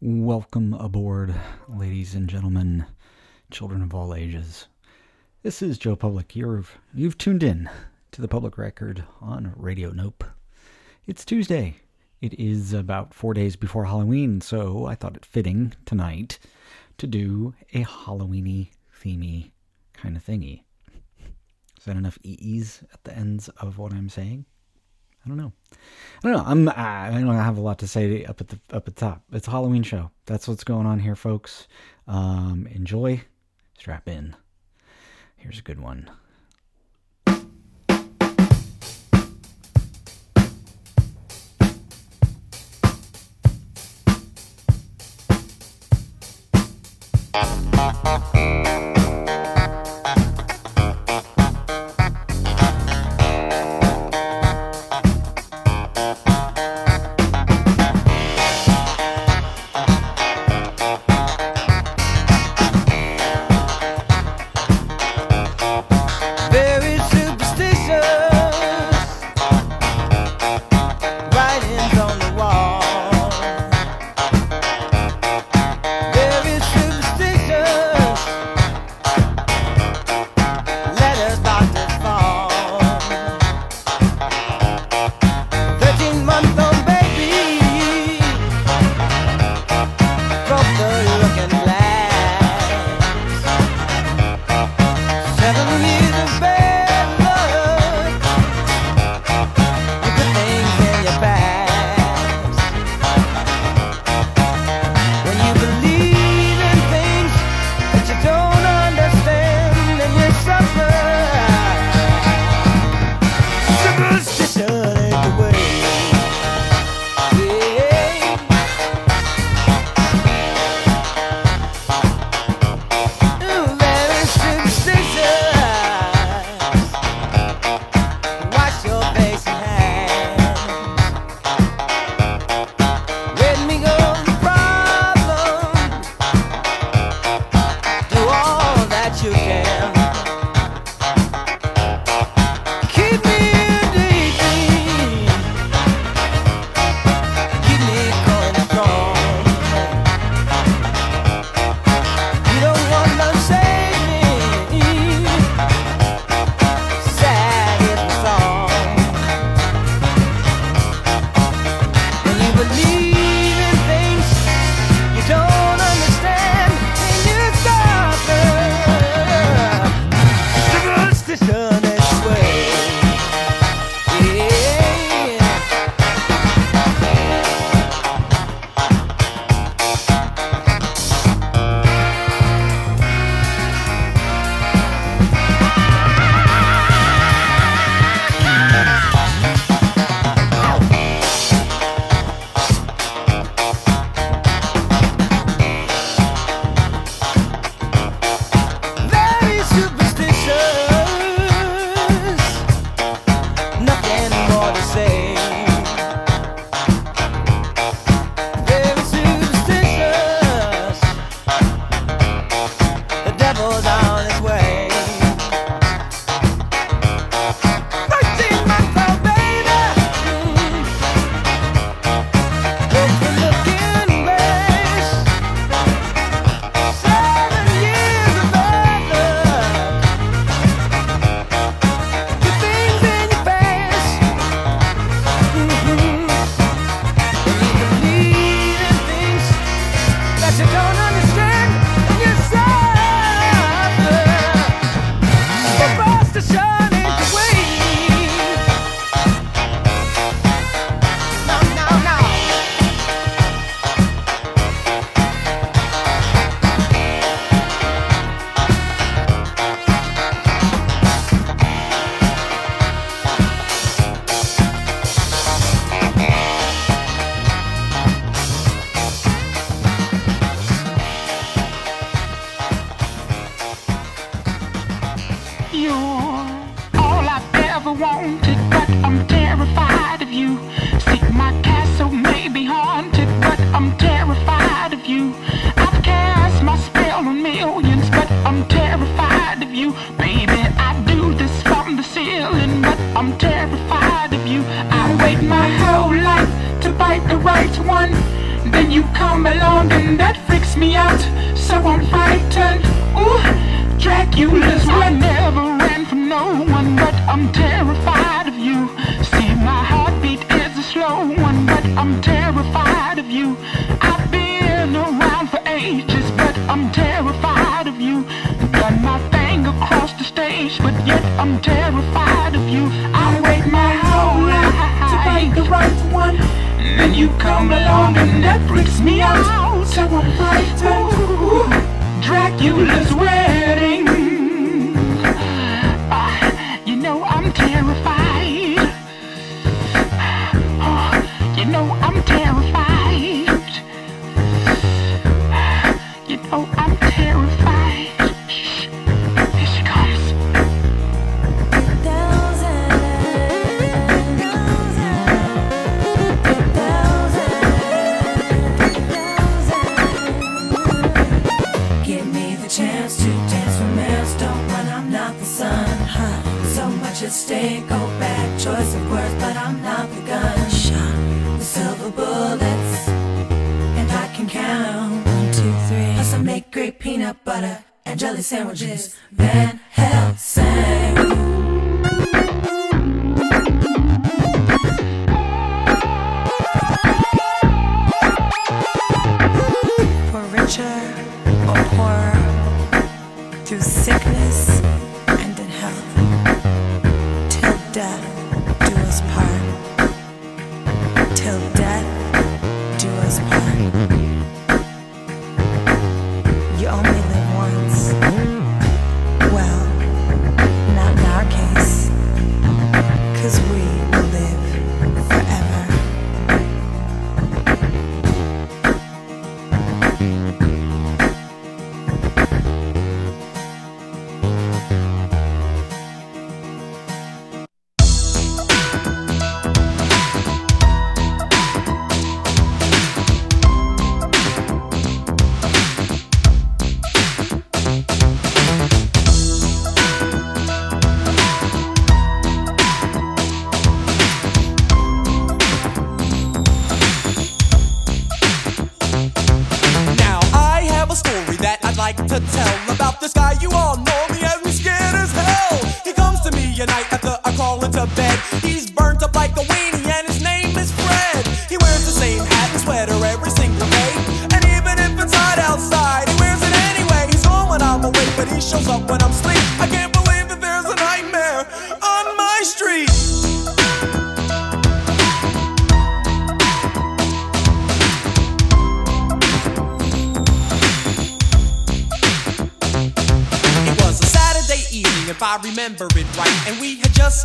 Welcome aboard, ladies and gentlemen, children of all ages. This is Joe Public. You've, you've tuned in to the public record on Radio Nope. It's Tuesday. It is about four days before Halloween, so I thought it fitting tonight to do a Halloweeny themey kind of thingy. Is that enough e's at the ends of what I'm saying? I don't know. I don't know. I'm. I don't have a lot to say up at the up at the top. It's a Halloween show. That's what's going on here, folks. Um, enjoy. Strap in. Here's a good one.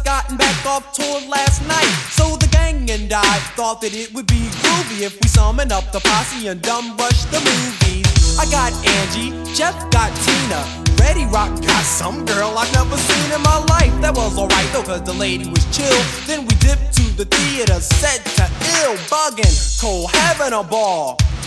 Gotten back off tour last night. So the gang and I thought that it would be groovy if we summon up the posse and dumb rush the movies. I got Angie, Jeff got Tina. Ready Rock got some girl I've never seen in my life. That was alright though, cause the lady was chill. Then we dipped to the theater, set to ill, bugging, Cole having a ball.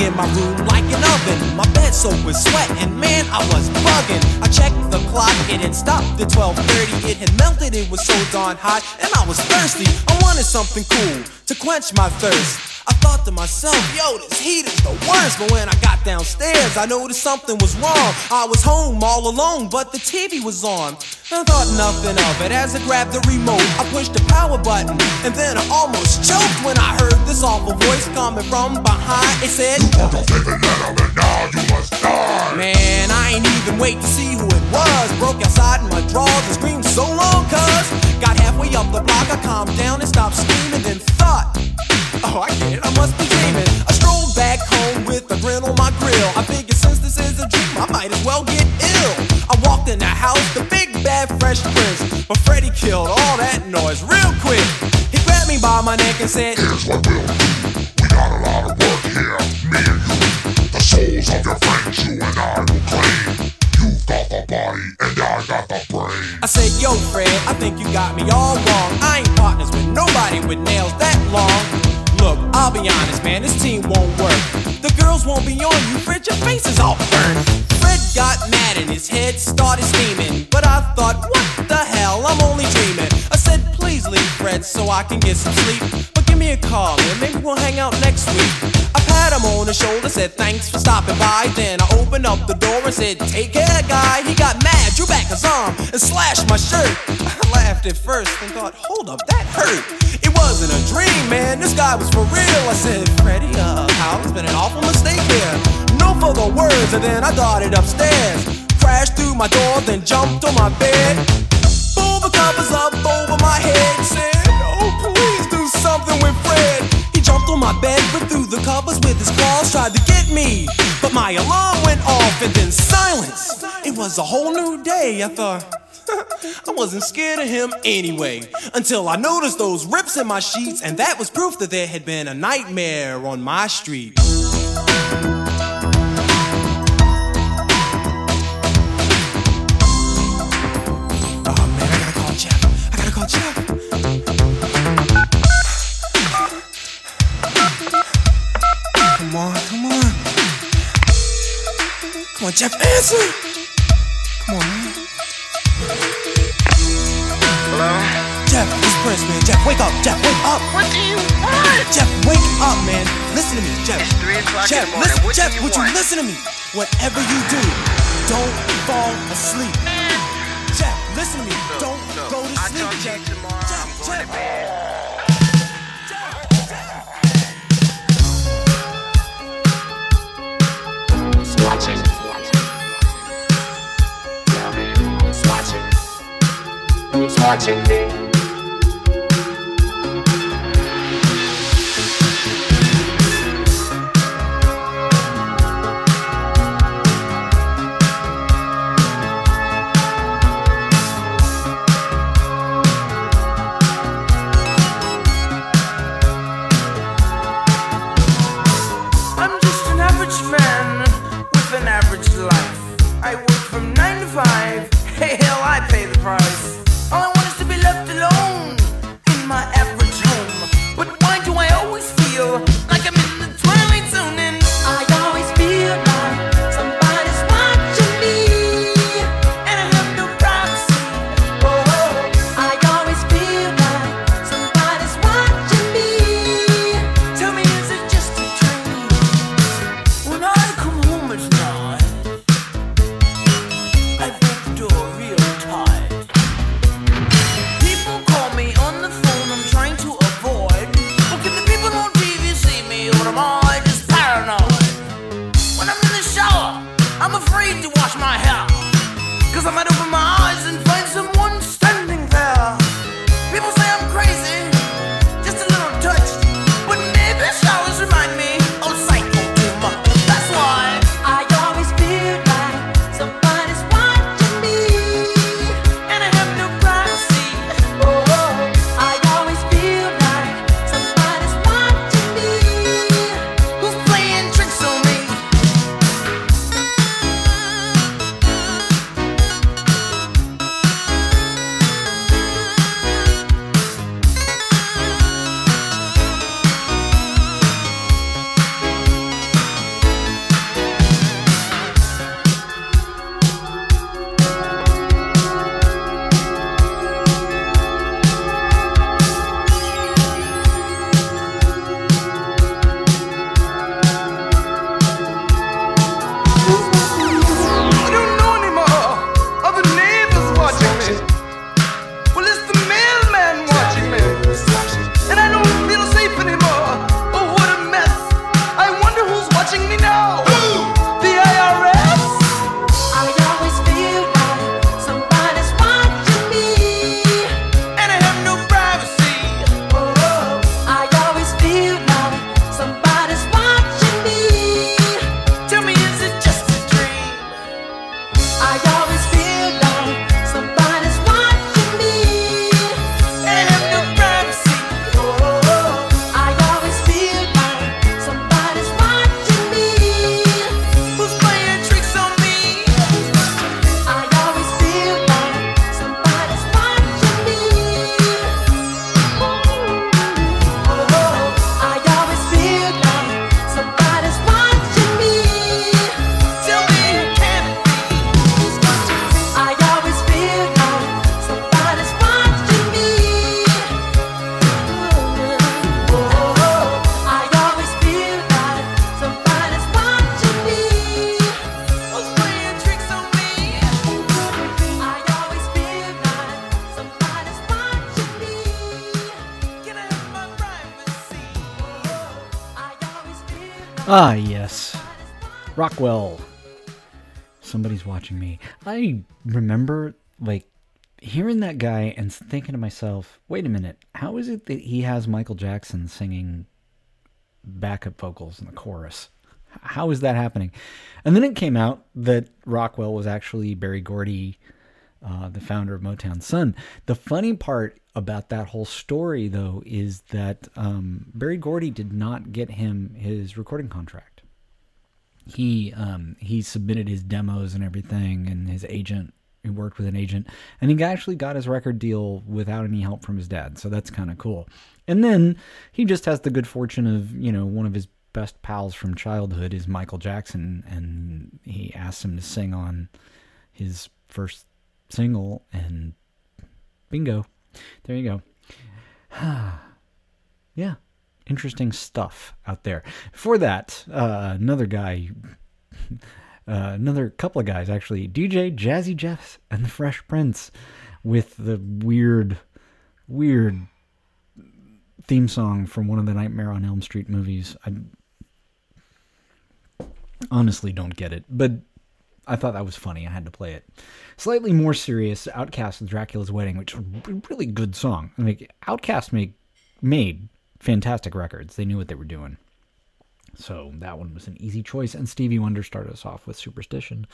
In my room like an oven. My bed soaked with sweat, and man, I was bugging. I checked the clock, it had stopped at 12:30. It had melted, it was so darn hot, and I was thirsty. I wanted something cool to quench my thirst. I thought to myself, yo, this heat is the worst. But when I got downstairs, I noticed something was wrong. I was home all alone, but the TV was on. I thought nothing of it as I grabbed the remote. I pushed the power button, and then I almost choked when I heard this awful voice coming from behind. It said, Man, I ain't even wait to see who it was. Broke outside in my drawers and screamed so long, cuz. Got halfway up the block, I calmed down and stopped screaming, then thought, Oh, I get it, I must be dreaming. I strolled back home with a grin on my grill. I figured since this is a dream, I might as well get ill. I walked in the house, the big bad fresh prince. But Freddy killed all that noise real quick. He grabbed me by my neck and said, Here's what we'll do. We got a lot of work here, me and you. The souls of your friends, you and I will claim. Got the body, and I got the brain. I said, Yo, Fred, I think you got me all wrong. I ain't partners with nobody with nails that long. Look, I'll be honest, man, this team won't work. The girls won't be on you, Fred, your face is all burned. Fred got mad and his head started steaming. But I thought, what the hell, I'm only dreaming. I said, please leave, Fred, so I can get some sleep. Give me a call, man, maybe we'll hang out next week. I pat him on the shoulder, said, thanks for stopping by. Then I opened up the door and said, take care, guy. He got mad, drew back his arm, and slashed my shirt. I laughed at first and thought, hold up, that hurt. It wasn't a dream, man, this guy was for real. I said, Freddy, uh, it's been an awful mistake here. No further words, and then I darted upstairs. Crashed through my door, then jumped on my bed. Pulled the covers up over my head, said, bed, ripped through the covers with his claws, tried to get me. But my alarm went off, and then silence. It was a whole new day. I thought, I wasn't scared of him anyway. Until I noticed those rips in my sheets, and that was proof that there had been a nightmare on my street. Jeff, answer. Come on, man. Hello? Jeff, it's Prince, man. Jeff, wake up. Jeff, wake up. What do you want? Jeff, wake up, man. Listen to me, Jeff. It's 3 o'clock Jeff, in the morning. listen, What do Jeff, you would want? you listen to me? Whatever you do, don't fall asleep. Mm. Jeff, listen to me. Look, don't look, go to I'll sleep, talk to Jeff. you tomorrow. Jeff, I'm going to bed. Who's watching Ah, yes. Rockwell. Somebody's watching me. I remember, like, hearing that guy and thinking to myself, wait a minute, how is it that he has Michael Jackson singing backup vocals in the chorus? How is that happening? And then it came out that Rockwell was actually Berry Gordy, uh, the founder of Motown son. The funny part about that whole story, though, is that um, Berry Gordy did not get him his recording contract. He um, he submitted his demos and everything, and his agent he worked with an agent, and he actually got his record deal without any help from his dad. So that's kind of cool. And then he just has the good fortune of you know one of his best pals from childhood is Michael Jackson, and he asked him to sing on his first single, and bingo, there you go. yeah, interesting stuff out there. For that, uh, another guy, uh, another couple of guys actually, DJ Jazzy Jeff and the Fresh Prince, with the weird, weird theme song from one of the Nightmare on Elm Street movies. I honestly don't get it, but I thought that was funny. I had to play it. Slightly more serious, OutKast with Dracula's Wedding, which is a really good song. Like OutKast made made fantastic records. They knew what they were doing. So that one was an easy choice. And Stevie Wonder started us off with Superstition.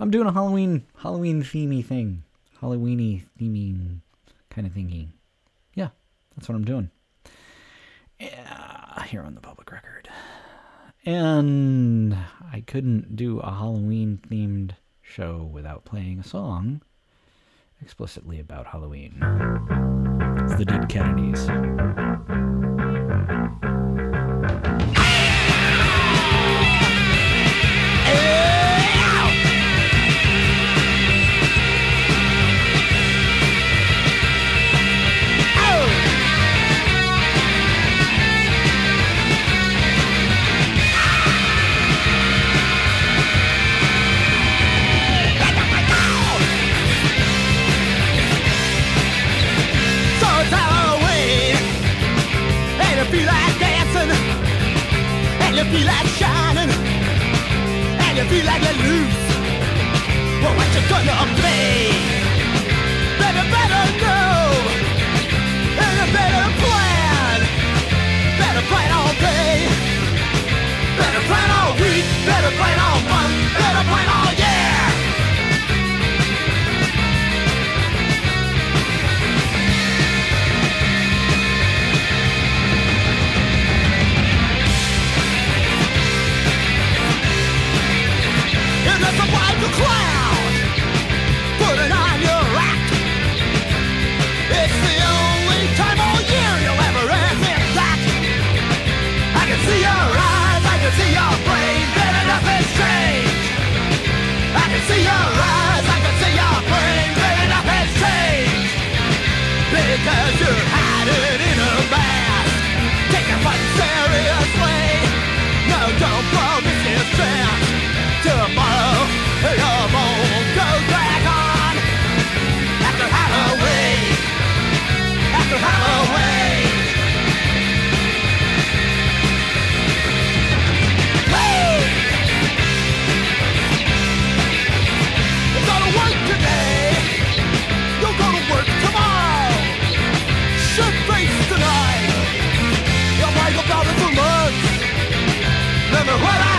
I'm doing a Halloween Halloween themey thing. Halloweeny theming kind of thingy. Yeah, that's what I'm doing. Yeah, here on the public record. And I couldn't do a Halloween themed show without playing a song explicitly about Halloween. It's the Dead Kennedys. Feel like shining, and you feel like you're loose. Well, what you gonna play? Better, better know, and you better plan. Better plan all day, better plan all week, better plan all month, better plan all there's a cloud Remember what I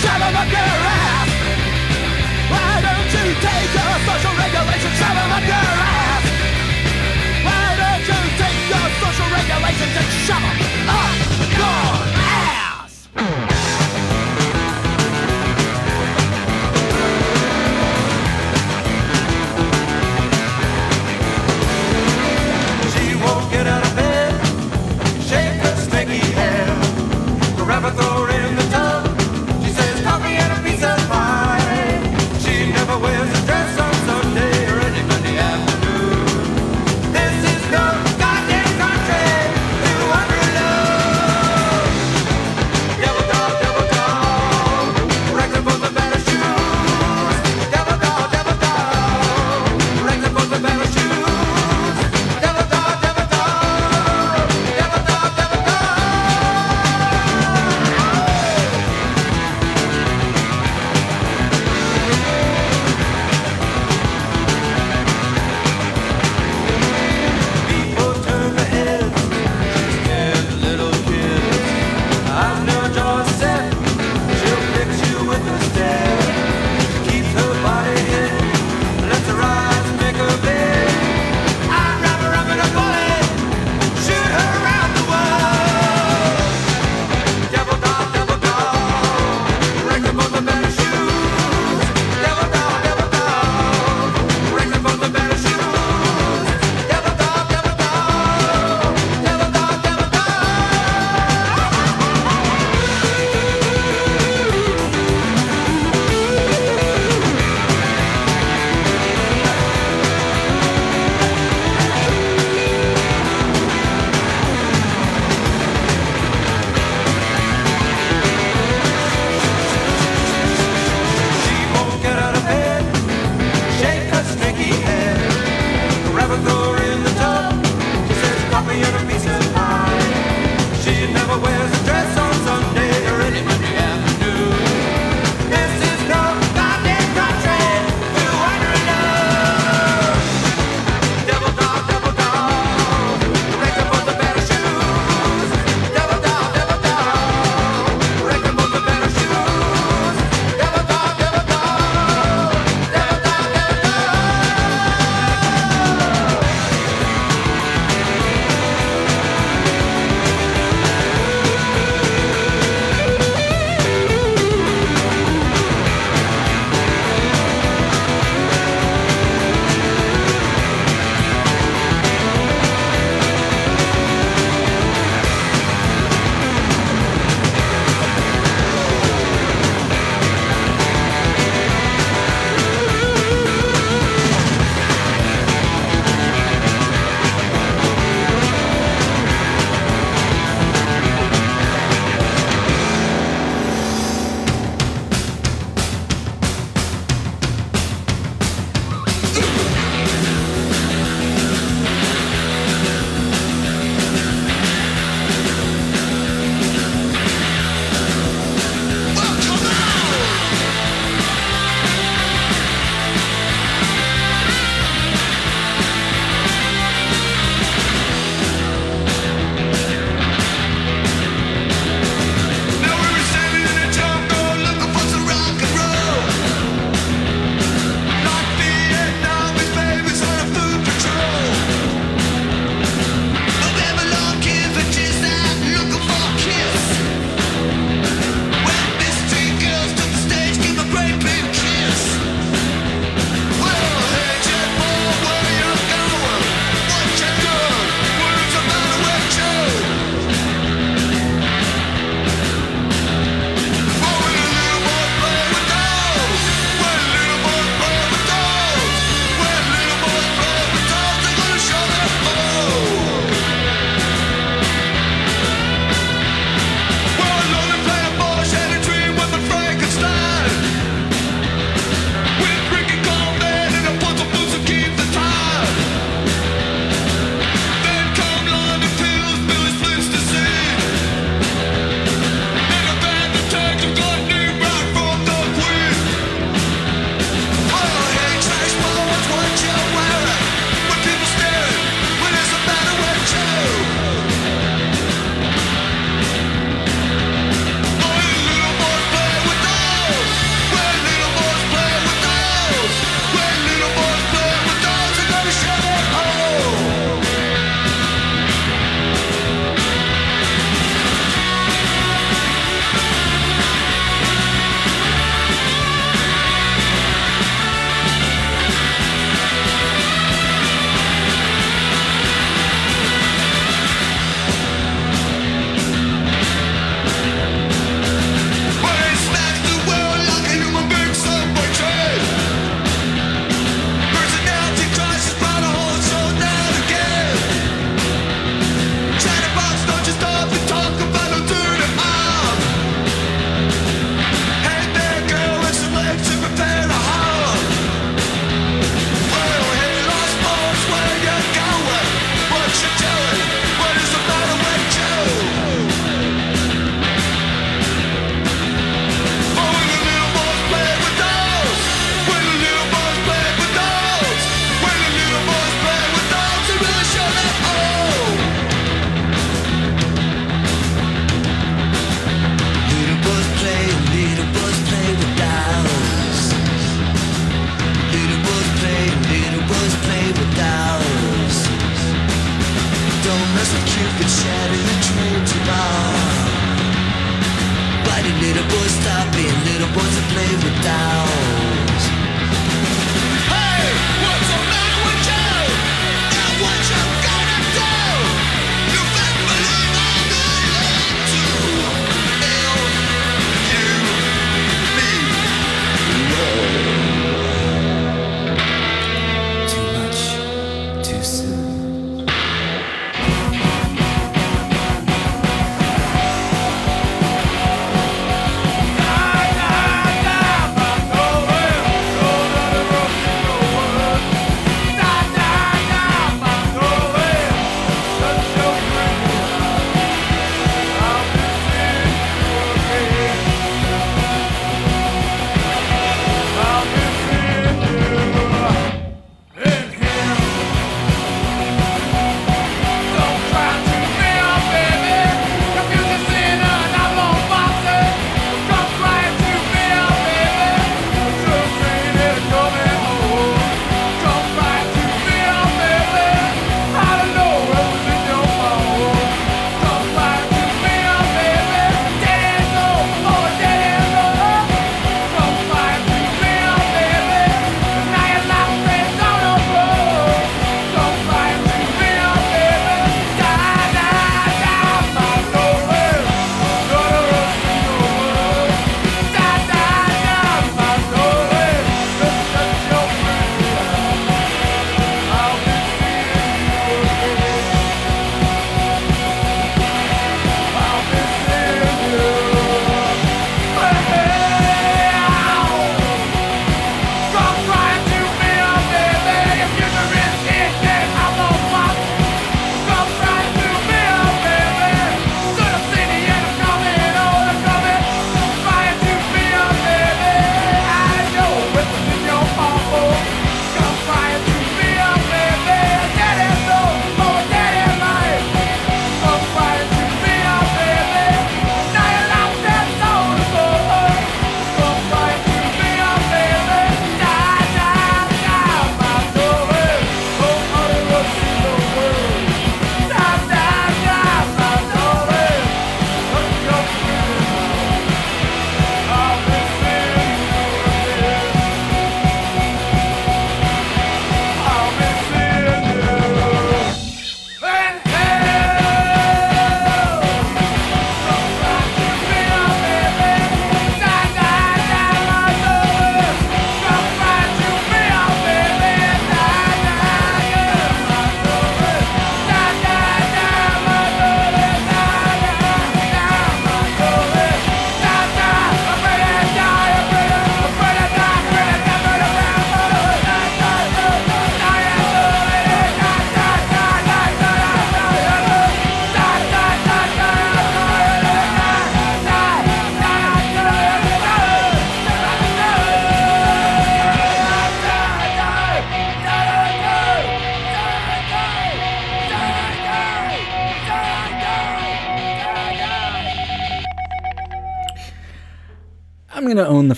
Shut up your ass? Why don't you take your social regulations, up your ass? Why don't you take your social regulations and up your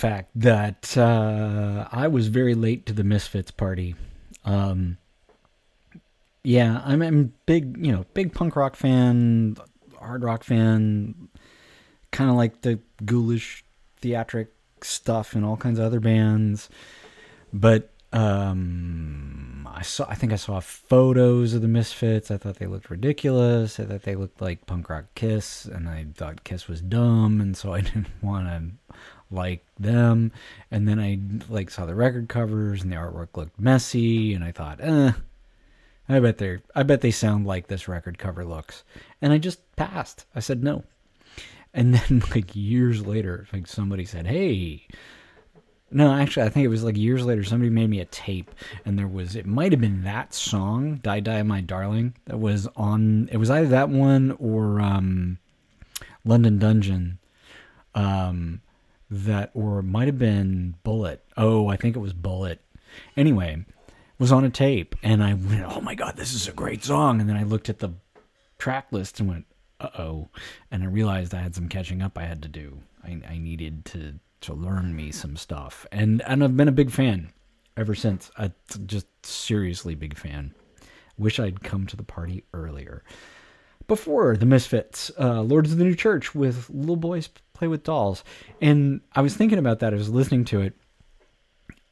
fact that uh, I was very late to the Misfits party. Um, yeah, I'm, I'm big, you know, big punk rock fan, hard rock fan, kind of like the ghoulish theatric stuff and all kinds of other bands. But um, I saw, I think I saw photos of the Misfits. I thought they looked ridiculous. I thought they looked like punk rock Kiss, and I thought Kiss was dumb, and so I didn't want to like them. And then I like saw the record covers, and the artwork looked messy, and I thought, eh. I bet they're. I bet they sound like this record cover looks, and I just passed. I said no, and then like years later, like somebody said, "Hey, no, actually, I think it was like years later. Somebody made me a tape, and there was it might have been that song, "Die Die My Darling," that was on. It was either that one or um, London Dungeon, um, that or might have been Bullet. Oh, I think it was Bullet. Anyway, was on a tape, and I went, "Oh my god, this is a great song!" And then I looked at the track list and went, "Uh oh," and I realized I had some catching up I had to do. I, I needed to to learn me some stuff, and and I've been a big fan ever since. I just seriously big fan. Wish I'd come to the party earlier, before the Misfits, uh, Lords of the New Church with Little Boys Play with Dolls. And I was thinking about that. I was listening to it.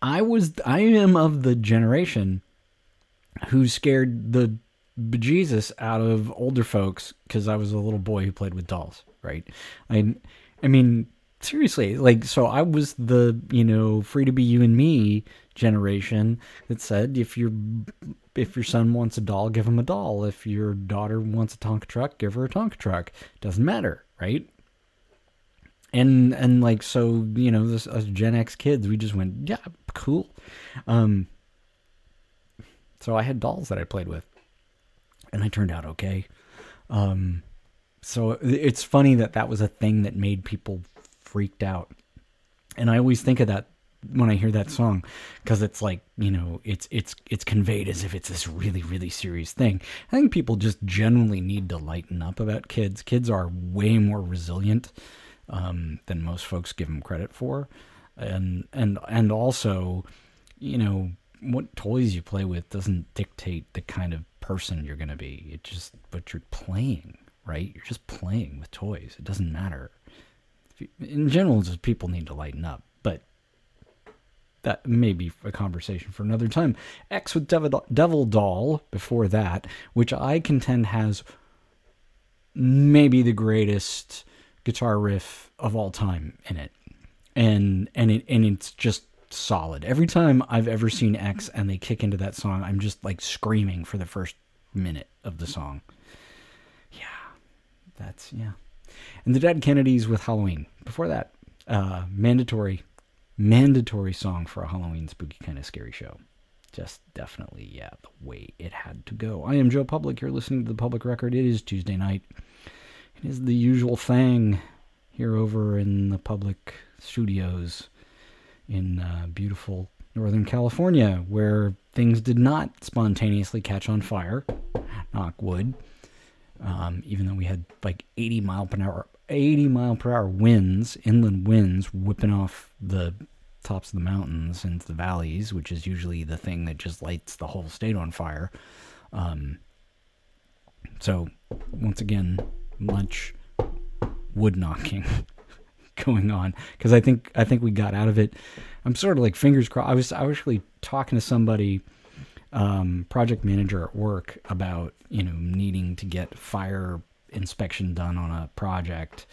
I was, I am of the generation who scared the bejesus out of older folks because I was a little boy who played with dolls, right? I, I mean, seriously, like, so I was the, you know, free to be you and me generation that said if your if your son wants a doll, give him a doll. If your daughter wants a Tonka truck, give her a Tonka truck. Doesn't matter, right? And and like so, you know, this us Gen X kids, we just went, yeah, cool. Um, so I had dolls that I played with, and I turned out okay. Um, so it's funny that that was a thing that made people freaked out, and I always think of that when I hear that song because it's like you know it's it's it's conveyed as if it's this really really serious thing. I think people just generally need to lighten up about kids. Kids are way more resilient um, than most folks give them credit for, and and and also, you know, what toys you play with doesn't dictate the kind of person you're going to be. It just but you're playing, right? You're just playing with toys. It doesn't matter. In general, just people need to lighten up, that may be a conversation for another time. X with Devil, Devil Doll before that, which I contend has maybe the greatest guitar riff of all time in it, and and it and it's just solid. Every time I've ever seen X and they kick into that song, I'm just like screaming for the first minute of the song. Yeah, that's yeah. And the Dead Kennedys with Halloween. Before that, uh, mandatory mandatory song for a Halloween spooky kind of scary show. Just definitely, yeah, the way it had to go. I am Joe Public. You're listening to the Public Record. It is Tuesday night. It is the usual thing here over in the public studios in uh, beautiful Northern California, where things did not spontaneously catch on fire. Knock wood. Um, even though we had like 80 mile per hour 80 mile per hour winds, inland winds whipping off the tops of the mountains into the valleys, which is usually the thing that just lights the whole state on fire. Um, so, once again, much wood knocking going on because I think I think we got out of it. I'm sort of like fingers crossed. I was I was actually talking to somebody, um, project manager at work, about you know needing to get fire inspection done on a project,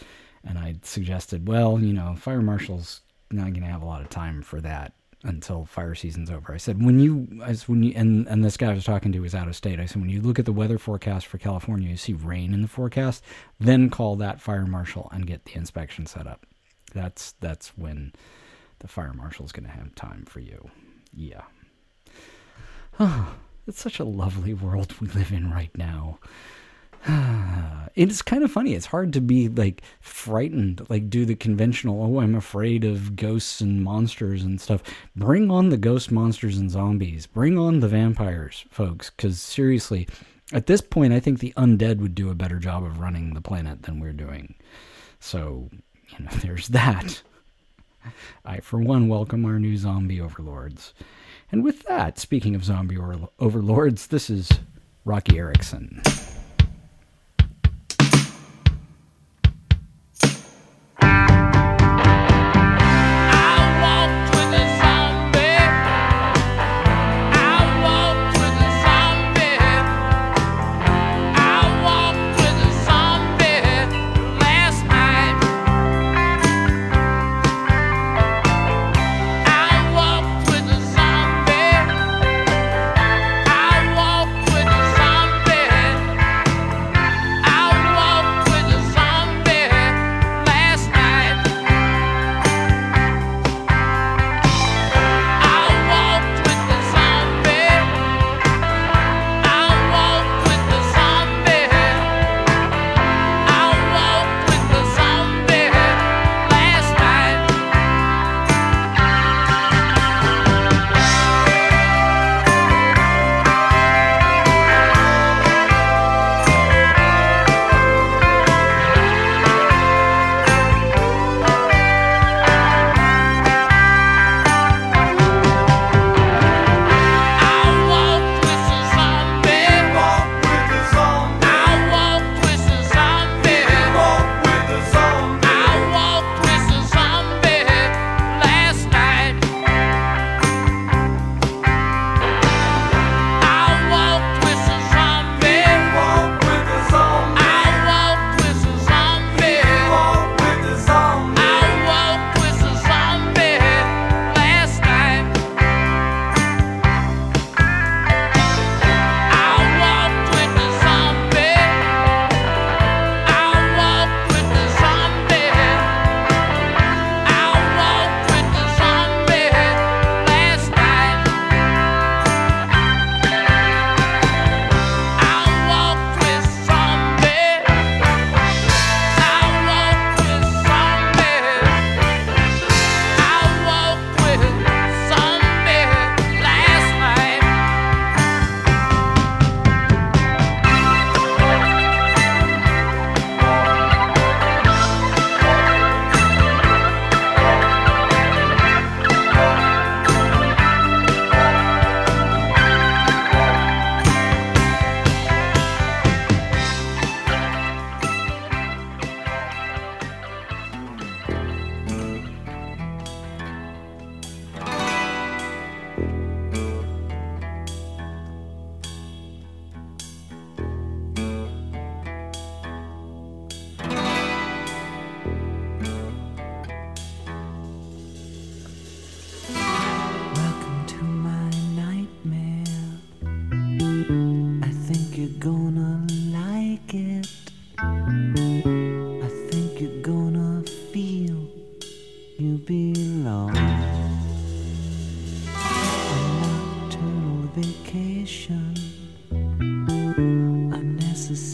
and I suggested, well, you know, fire marshal's not going to have a lot of time for that until fire season's over. I said, when you, as when you, and, and this guy I was talking to was out of state. I said, when you look at the weather forecast for California, you see rain in the forecast, then call that fire marshal and get the inspection set up. That's, that's when the fire marshal's going to have time for you. Yeah. Oh, it's such a lovely world we live in right now. it's kind of funny. It's hard to be like frightened, like do the conventional, oh, I'm afraid of ghosts and monsters and stuff. Bring on the ghost monsters and zombies. Bring on the vampires, folks. Because seriously, at this point, I think the undead would do a better job of running the planet than we're doing. So, you know, there's that. I, for one, welcome our new zombie overlords. And with that, speaking of zombie overlords, this is Roky Erickson.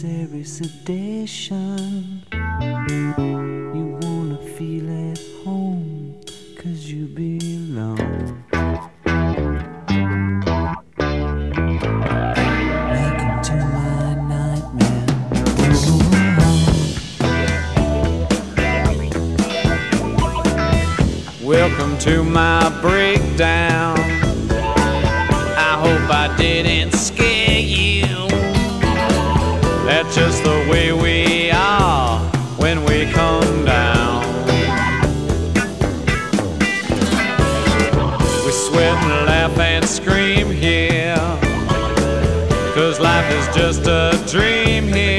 necessary sedation. You wanna feel at home, cause you belong. Welcome to my bridge. Just a dream here.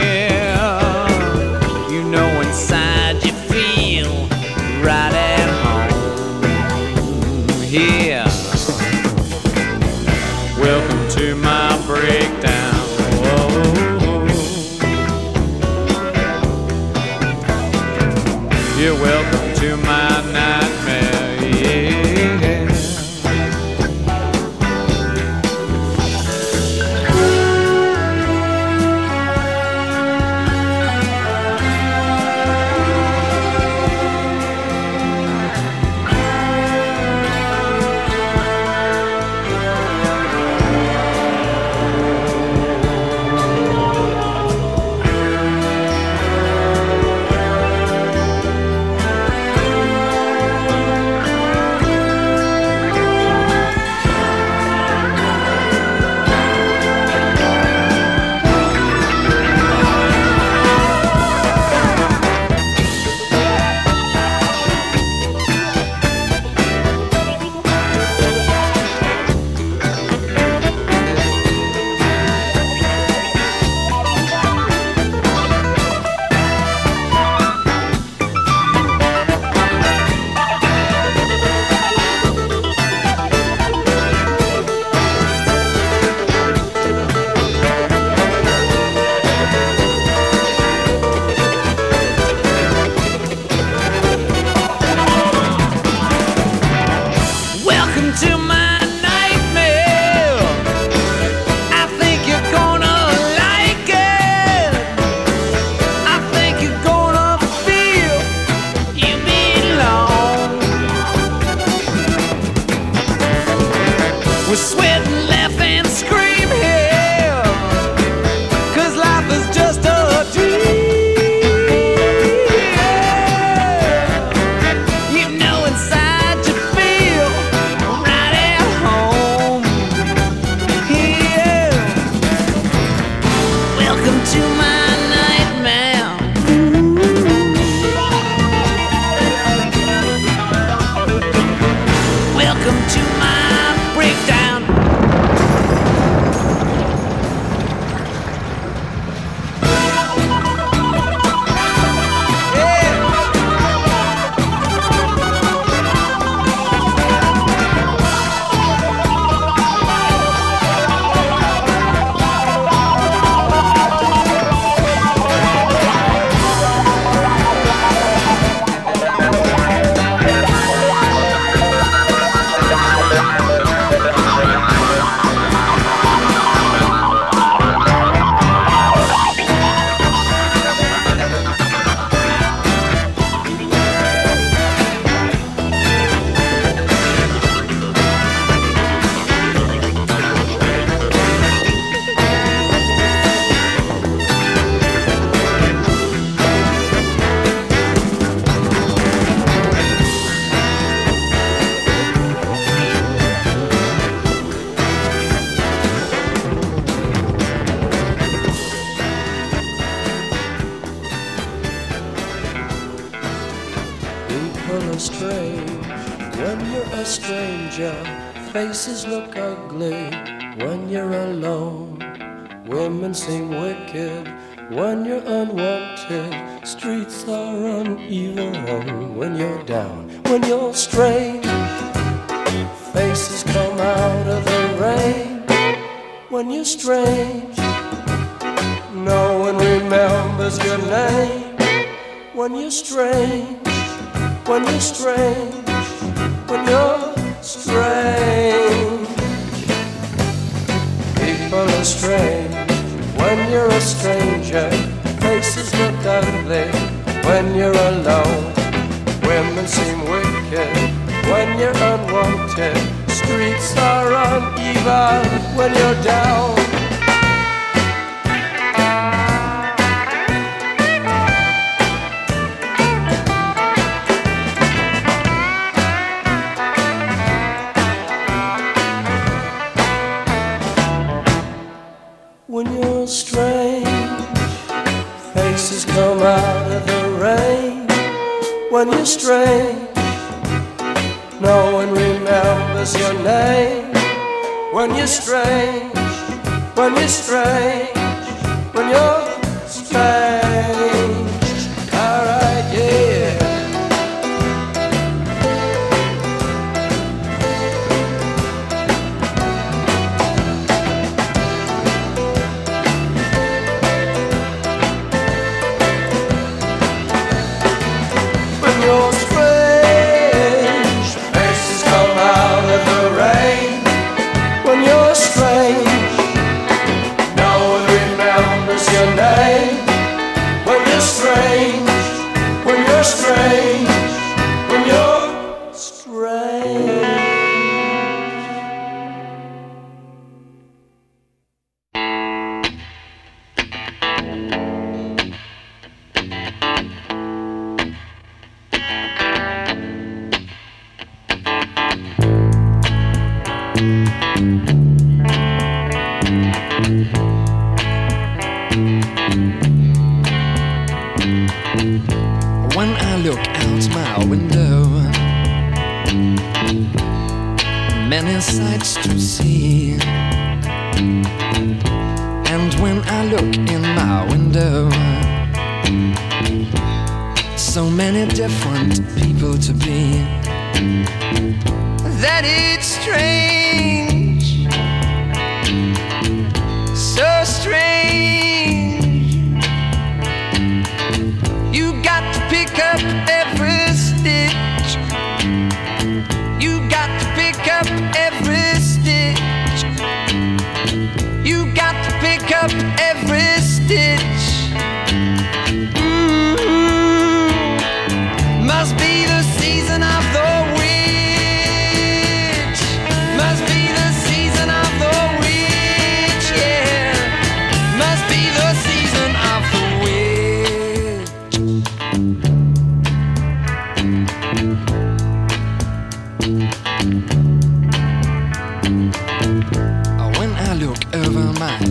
Faces look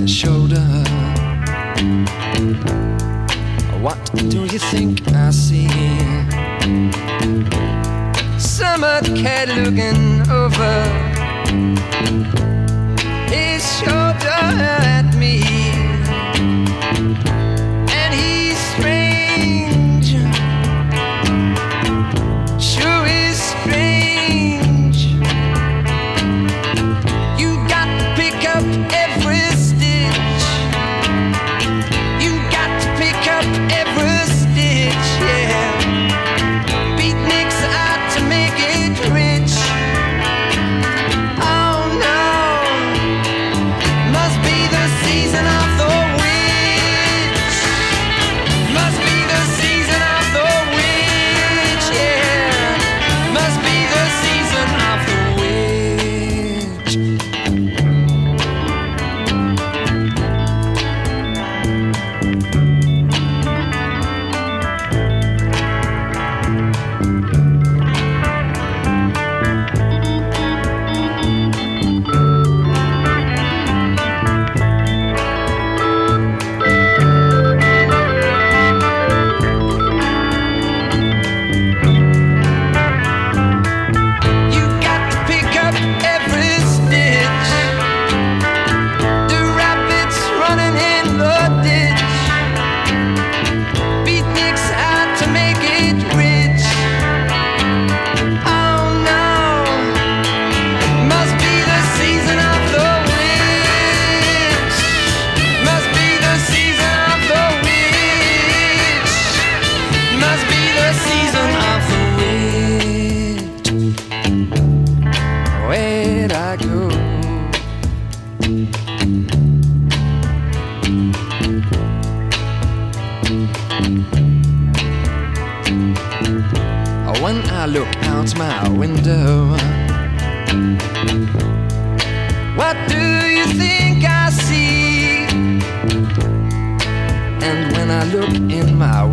shoulder. What do you think I see? Some cat looking over his shoulder at me.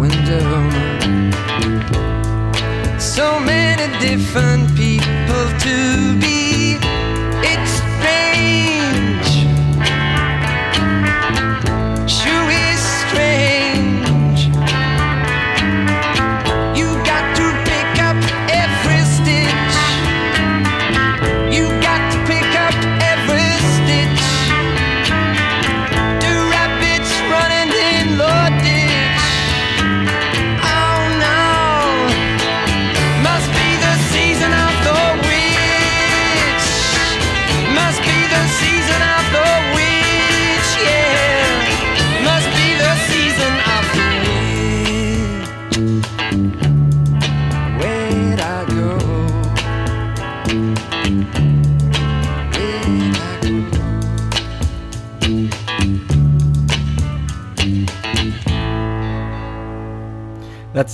window. So many different people to be.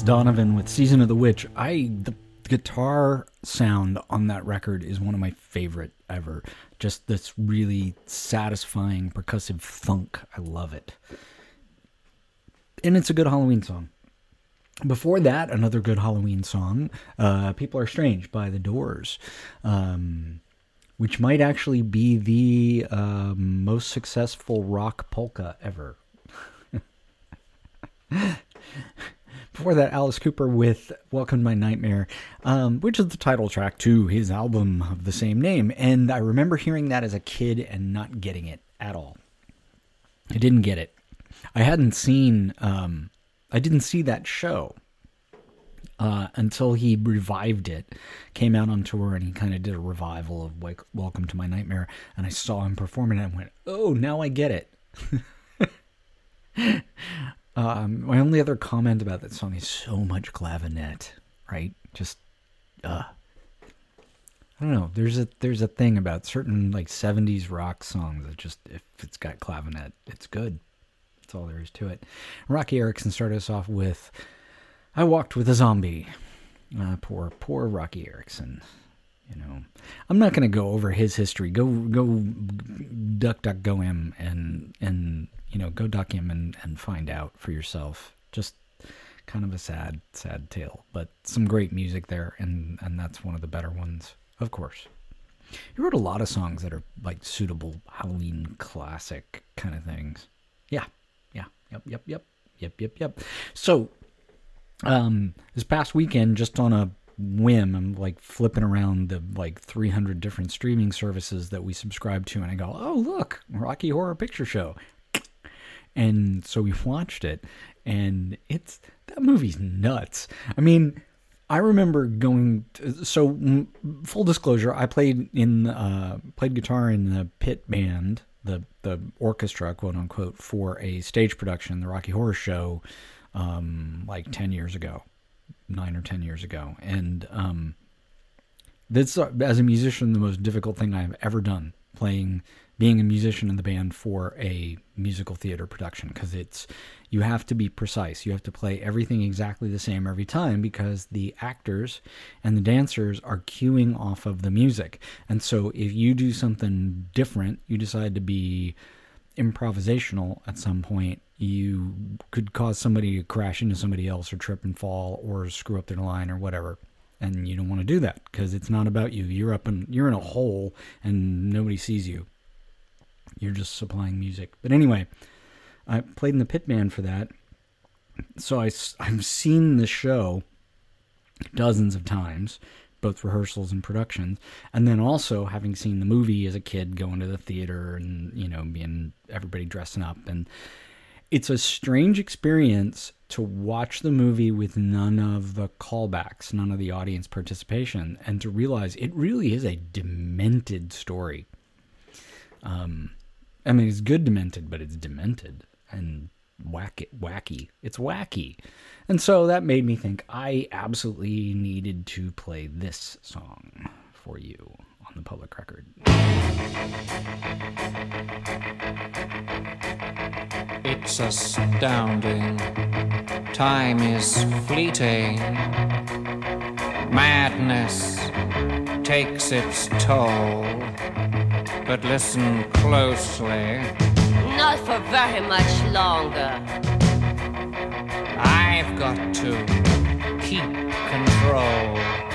Donovan with Season of the Witch. I the guitar sound on that record is one of my favorite ever. Just this really satisfying percussive funk. I love it. And it's a good Halloween song. Before that, another good Halloween song, uh, People Are Strange by The Doors, um, which might actually be the um, most successful rock polka ever. Before that, Alice Cooper with Welcome to My Nightmare, um, which is the title track to his album of the same name. And I remember hearing that as a kid and not getting it at all. I didn't get it. I hadn't seen, um, I didn't see that show uh, until he revived it, came out on tour, and he kind of did a revival of Wake, Welcome to My Nightmare. And I saw him perform it and I went, oh, now I get it. Um, my only other comment about that song is so much clavinet, right? Just, uh, I don't know. There's a there's a thing about certain like '70s rock songs that just if it's got clavinet, it's good. That's all there is to it. Roky Erickson started us off with "I Walked with a Zombie." Uh, poor poor Roky Erickson. You know, I'm not going to go over his history. Go go duck duck go him and and you know go duck him and and find out for yourself. Just kind of a sad sad tale, but some great music there, and and that's one of the better ones, of course. He wrote a lot of songs that are like suitable Halloween classic kind of things. Yeah, yeah, yep, yep, yep, yep, yep, yep. So, um, this past weekend, just on a whim, I'm like flipping around the like 300 different streaming services that we subscribe to, and I go, oh look, Rocky Horror Picture Show, and so we watched it, and it's that movie's nuts. I mean. I remember going. To, so, full disclosure, I played in uh, played guitar in the pit band, the the orchestra, quote unquote, for a stage production, the Rocky Horror Show, um, like ten years ago, nine or ten years ago, and um, that's uh, as a musician the most difficult thing I've ever done. Playing, being a musician in the band for a musical theater production because it's you have to be precise. You have to play everything exactly the same every time because the actors and the dancers are cueing off of the music. And so if you do something different, you decide to be improvisational at some point, you could cause somebody to crash into somebody else or trip and fall or screw up their line or whatever. And you don't want to do that because it's not about you. You're up in you're in a hole and nobody sees you. You're just supplying music. But anyway, I played in the pit band for that. So I, I've seen the show dozens of times, both rehearsals and productions. And then also having seen the movie as a kid, going to the theater and, you know, being everybody dressing up. And it's a strange experience to watch the movie with none of the callbacks, none of the audience participation, and to realize it really is a demented story. Um, I mean, it's good demented, but it's demented and wacky. wacky. It's wacky. And so that made me think I absolutely needed to play this song for you on the public record. It's astounding. Time is fleeting. Madness takes its toll. But listen closely. Not for very much longer. I've got to keep control.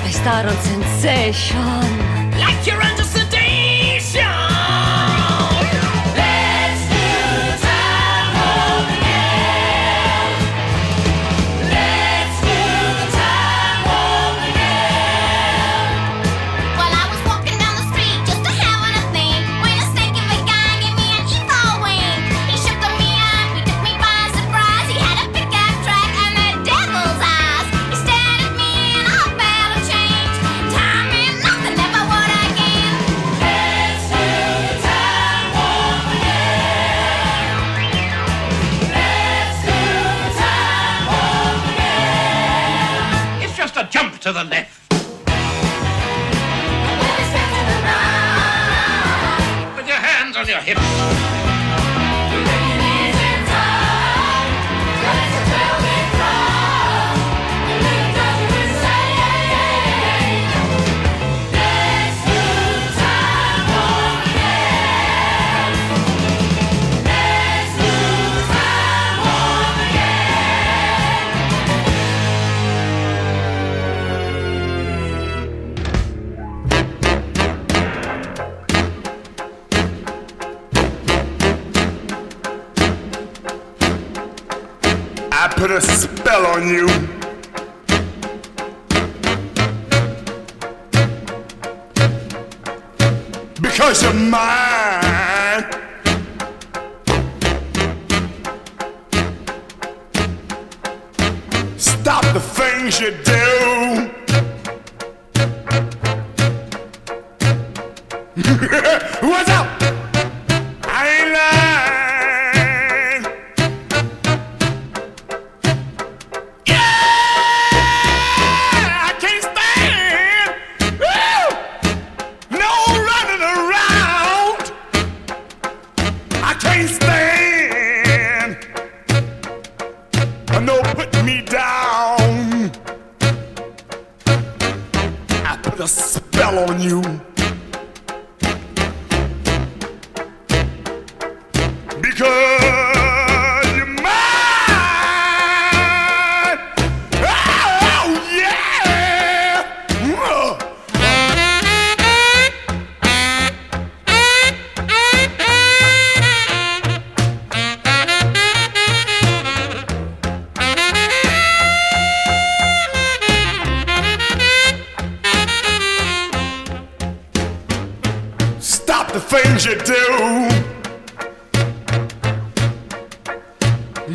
by on sensation. Like you're under put a spell on you. Because you're mine. Stop the things you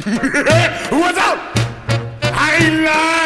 嘿我操哎呀。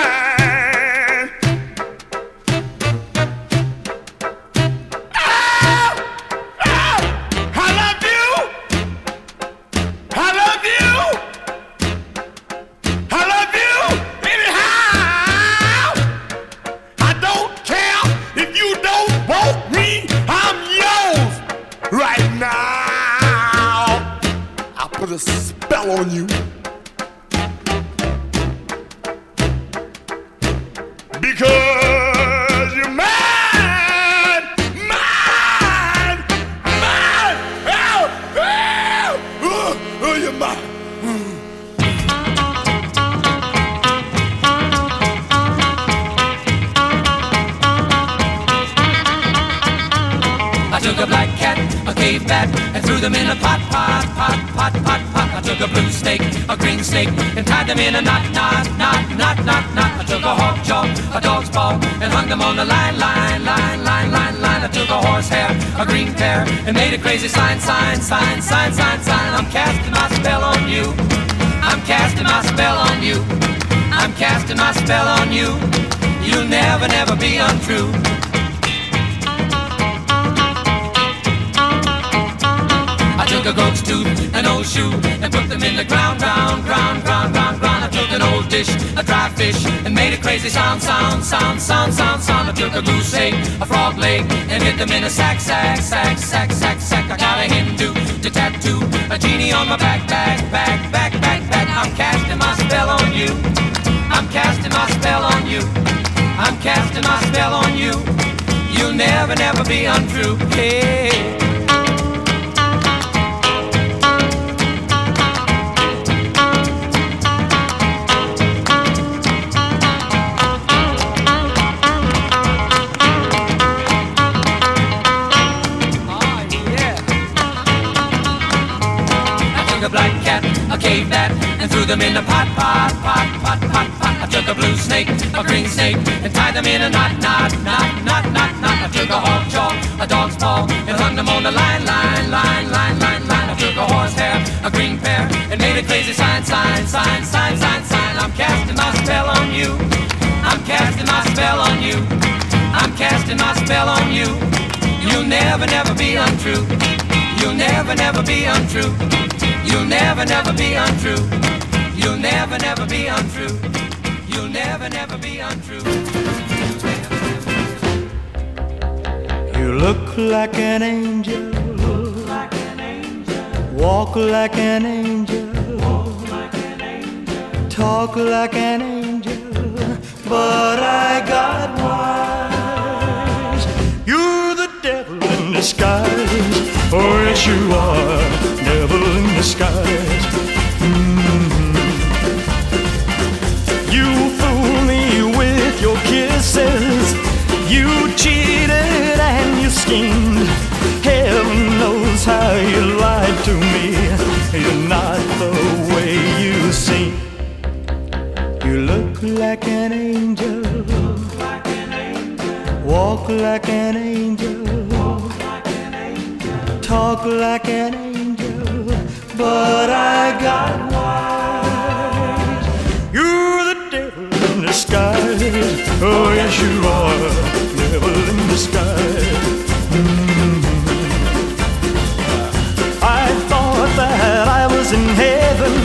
In heaven,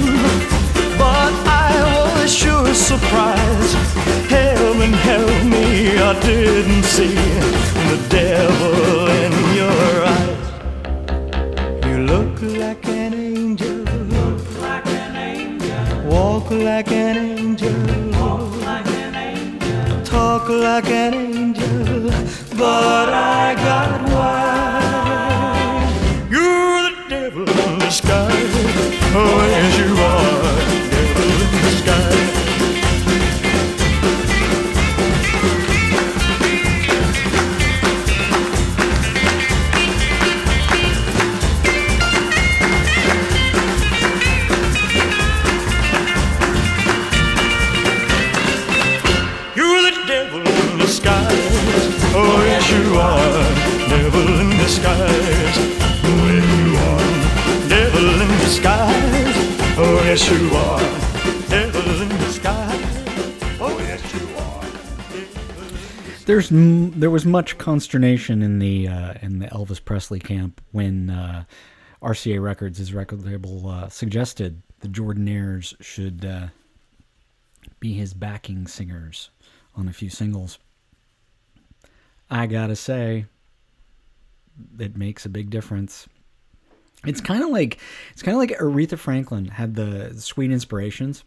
but I was sure surprised. Heaven help me, I didn't see the devil in your eyes. You look like an angel. look like an angel, Walk like an angel. Talk like an angel. But I got wise. Oh, yes, you are. Devil in disguise. You're the devil in. Oh, yes, you are. Devil in disguise. Oh, yes, you are. There's there was much consternation in the uh, in the Elvis Presley camp when uh, RCA Records, his record label, uh, suggested the Jordanaires should uh, be his backing singers on a few singles. I gotta say, it makes a big difference. It's kind of like it's kind of like Aretha Franklin had the Sweet Inspirations,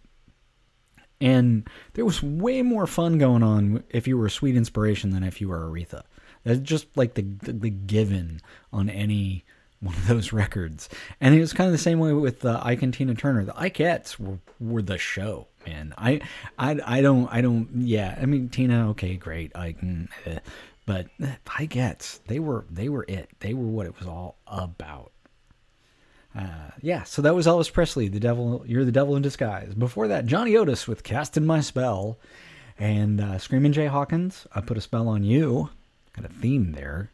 and there was way more fun going on if you were a Sweet Inspiration than if you were Aretha. That's just like the the, given on any one of those records. And it was kind of the same way with uh, Ike and Tina Turner. The Ikettes were, were the show, man. I, I, I don't, I don't, yeah. I mean, Tina, okay, great. Ike, mm, eh. but Ikettes, they were, they were it. They were what it was all about. Uh, yeah, so that was Elvis Presley, the devil. You're the devil in disguise. Before that, Johnny Otis with "Casting My Spell," and uh, Screaming Jay Hawkins. I put a spell on you. Got a theme there.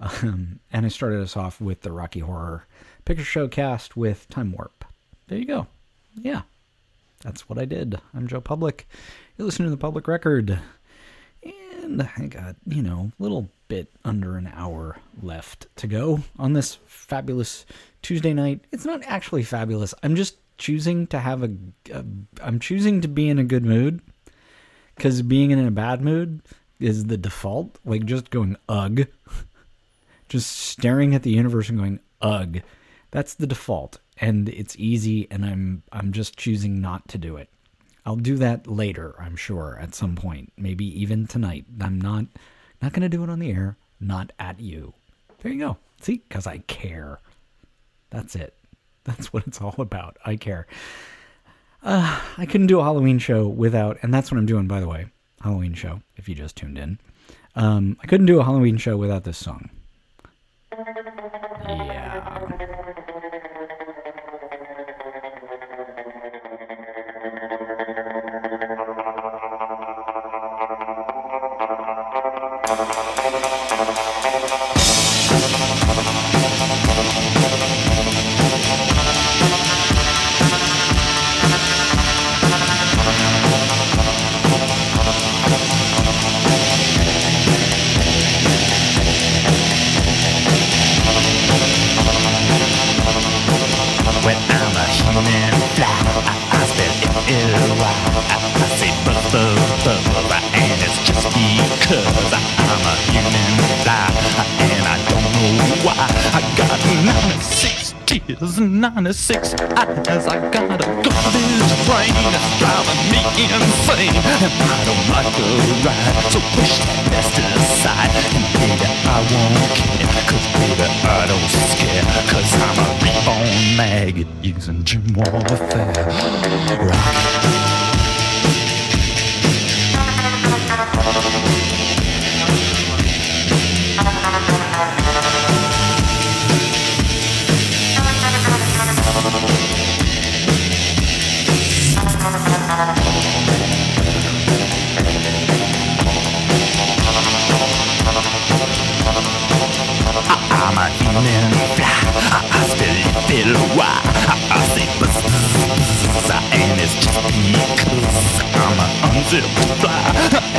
Um, and I started us off with the Rocky Horror Picture Show cast with Time Warp. There you go. Yeah, that's what I did. I'm Joe Public. You're listening to the Public Record, and I got you know a little bit under an hour left to go on this fabulous Tuesday night. It's not actually fabulous. I'm just choosing to have a, a I'm choosing to be in a good mood cuz being in a bad mood is the default, like just going ugh. Just staring at the universe and going ugh. That's the default and it's easy and I'm I'm just choosing not to do it. I'll do that later, I'm sure, at some point, maybe even tonight. I'm not not to do it on the air, not at you. There you go. See, cuz I care. That's it. That's what it's all about. I care. Uh, I couldn't do a Halloween show without, and that's what I'm doing, by the way. Halloween show, if you just tuned in. Um, I couldn't do a Halloween show without this song. Yeah. Fly, and I don't know why. I got 96 tears, 96 eyes. I got a garbage brain that's driving me insane, and I don't like the ride. So push that best aside, and baby, I won't care, cause baby, I don't scare, cause I'm a reborn maggot using gym warfare. Rock. I'm a fly. I, I spell it Y. I, I say buzz, buzz, buzz, and it's just because I'm a unzipped fly,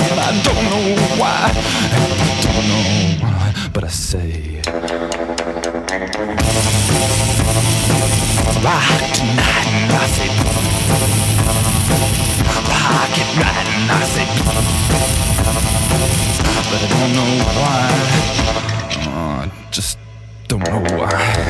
and I don't know why. I don't know why, but I say. Rock tonight, and I say. Rock it right, and I say. But I don't know why. Oh, just don't know why.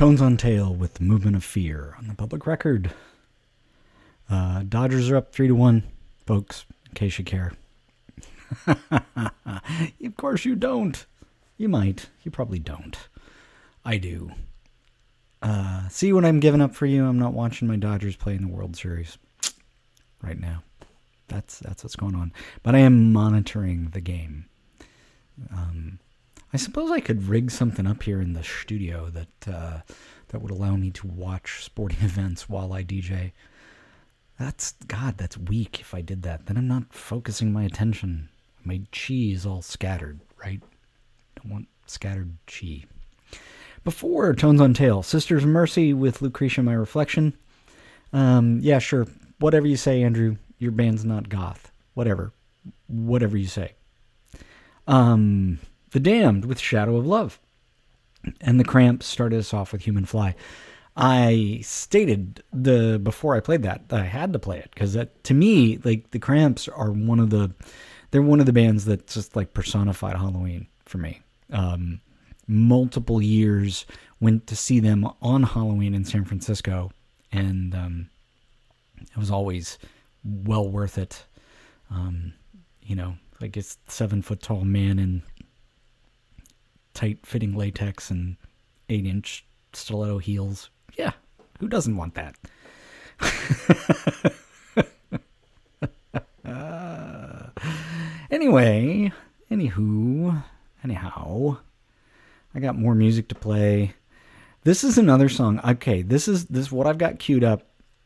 Tones on Tail with the Movement of Fear on the public record. Uh, Dodgers are up three to one, folks. In case you care. of course you don't. You might. You probably don't. I do. Uh, see what I'm giving up for you? I'm not watching my Dodgers play in the World Series right now. That's that's what's going on. But I am monitoring the game. Um, I suppose I could rig something up here in the studio that uh, that would allow me to watch sporting events while I DJ. That's God. That's weak. If I did that, then I'm not focusing my attention. My chi is all scattered. Right? Don't want scattered chi. Before Tones on Tail, Sisters Mercy with Lucretia My Reflection. Um, yeah, sure. Whatever you say, Andrew. Your band's not goth. Whatever. Whatever you say. Um, The Damned with Shadow of Love. And the Cramps started us off with Human Fly. I stated the before I played that that I had to play it because to me, like the Cramps are one of the they're one of the bands that just like personified Halloween for me. Um, multiple years went to see them on Halloween in San Francisco, and um, it was always well worth it. Um, you know, like it's seven foot tall man in tight fitting latex and eight inch stiletto heels. Yeah, who doesn't want that? Anyway, anywho, anyhow, I got more music to play. This is another song. Okay, this is this is what I've got queued up.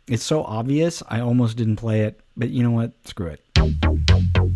It's so obvious, I almost didn't play it, but you know what? Screw it.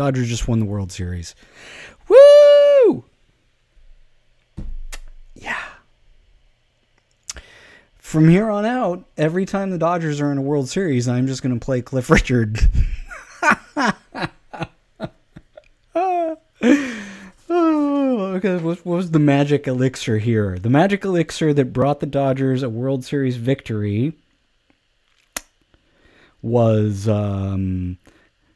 Dodgers just won the World Series. Woo! Yeah. From here on out, every time the Dodgers are in a World Series, I'm just going to play Cliff Richard. Oh, what was the magic elixir here? The magic elixir that brought the Dodgers a World Series victory was um,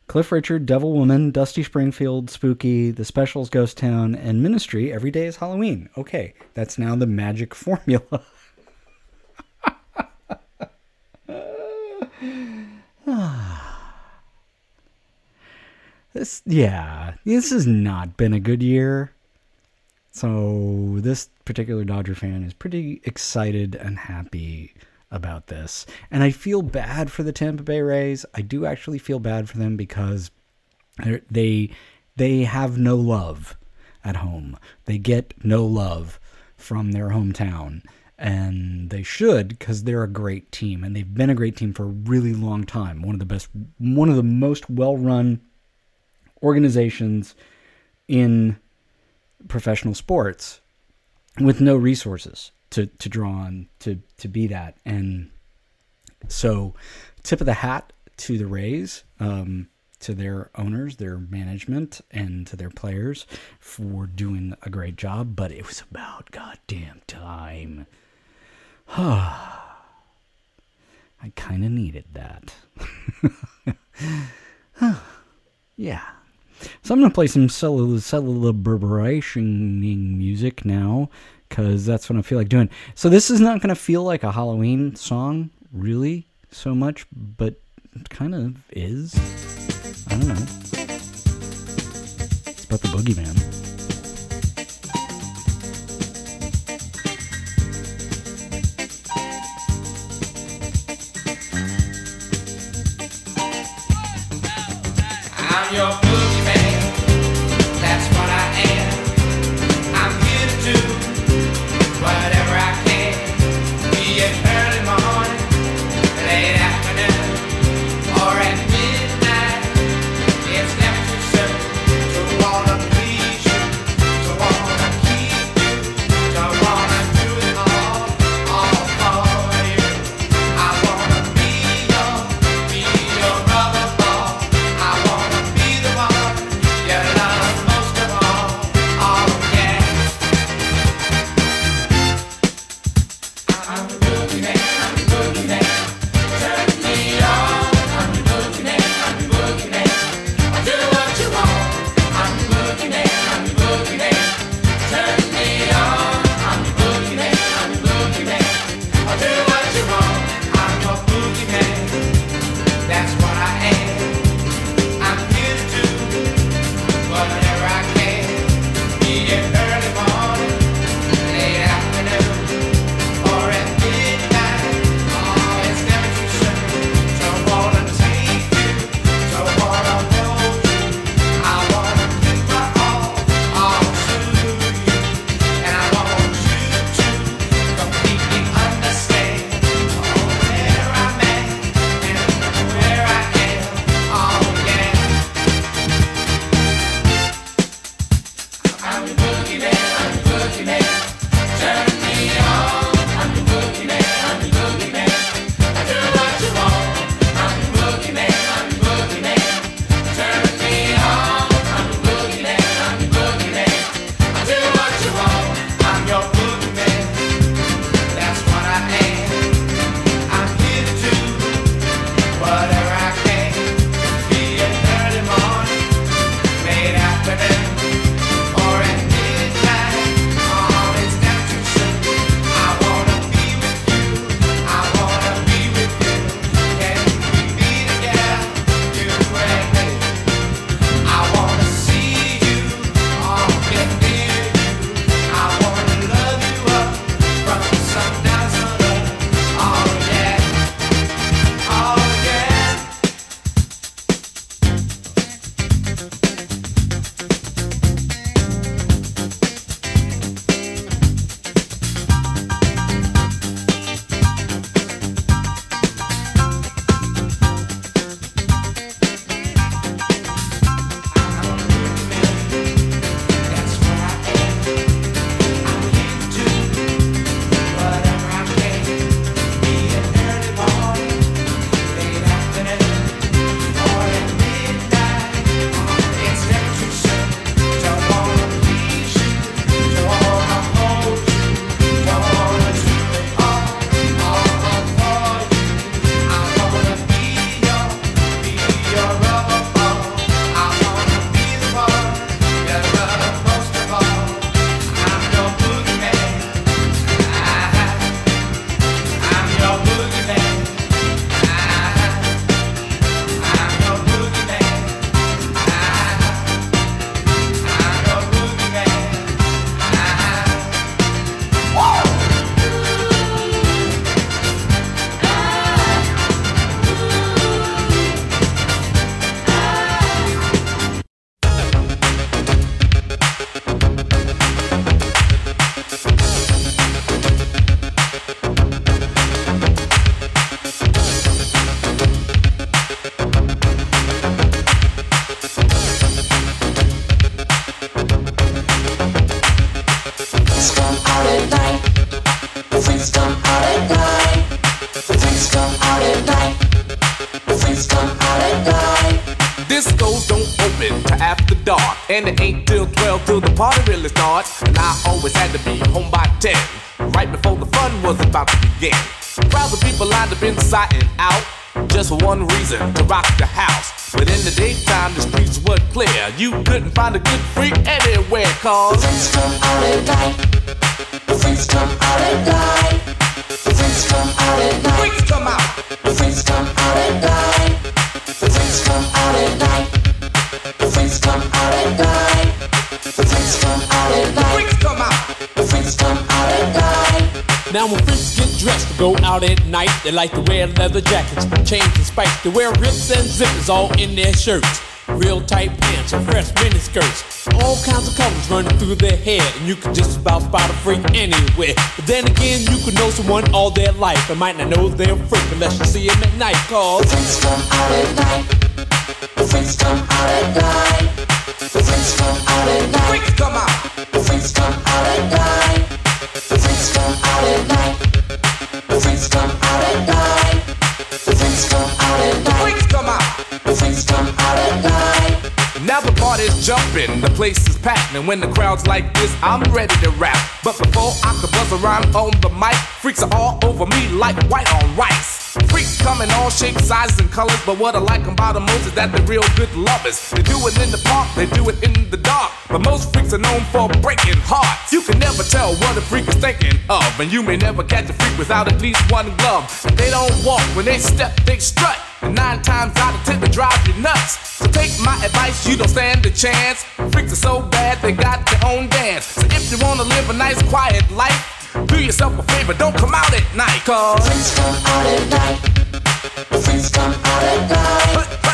Cliff Richard, Devil Woman, Dusty Springfield, Spooky, The Specials, Ghost Town, and Ministry. Every day is Halloween. Okay, that's now the magic formula. This, yeah, this has not been a good year. So this particular Dodger fan is pretty excited and happy about this. And I feel bad for the Tampa Bay Rays. I do actually feel bad for them because they they have no love at home. They get no love from their hometown. And they should because they're a great team and they've been a great team for a really long time. One of the best one of the most well-run organizations in professional sports with no resources to, to draw on to, to be that. And so, tip of the hat to the Rays, um, to their owners, their management, and to their players for doing a great job. But it was about goddamn time. I kind of needed that. yeah. So I'm going to play some cel- celebration music now because that's what I feel like doing. So this is not going to feel like a Halloween song, really, so much, but it kind of is. I don't know. It's about the boogeyman. wear rips and zippers all in their shirts. Real tight pants and fresh mini skirts. All kinds of colors running through their hair, and you can just about spot a freak anywhere. But then again, you could know someone all their life and might not know they're a freak unless you see them at night. Cause freaks come out at night. Freaks come out at night. The place is packed, and when the crowd's like this, I'm ready to rap. But before I could buzz around on the mic, freaks are all over me like white on rice. Freaks come in all shapes, sizes, and colors, but what I like about them most is that they're real good lovers. They do it in the park, they do it in the dark. But most freaks are known for breaking hearts. You can never tell what a freak is thinking of, and you may never catch a freak without at least one glove. They don't walk when they step, they strut. And nine times out of ten, they drive you nuts. So take my advice, you don't stand a chance. Freaks are so bad, they got their own dance. So if you wanna live a nice, quiet life, do yourself a favor, don't come out at night, cause. Come out at night. Freaks come out at night.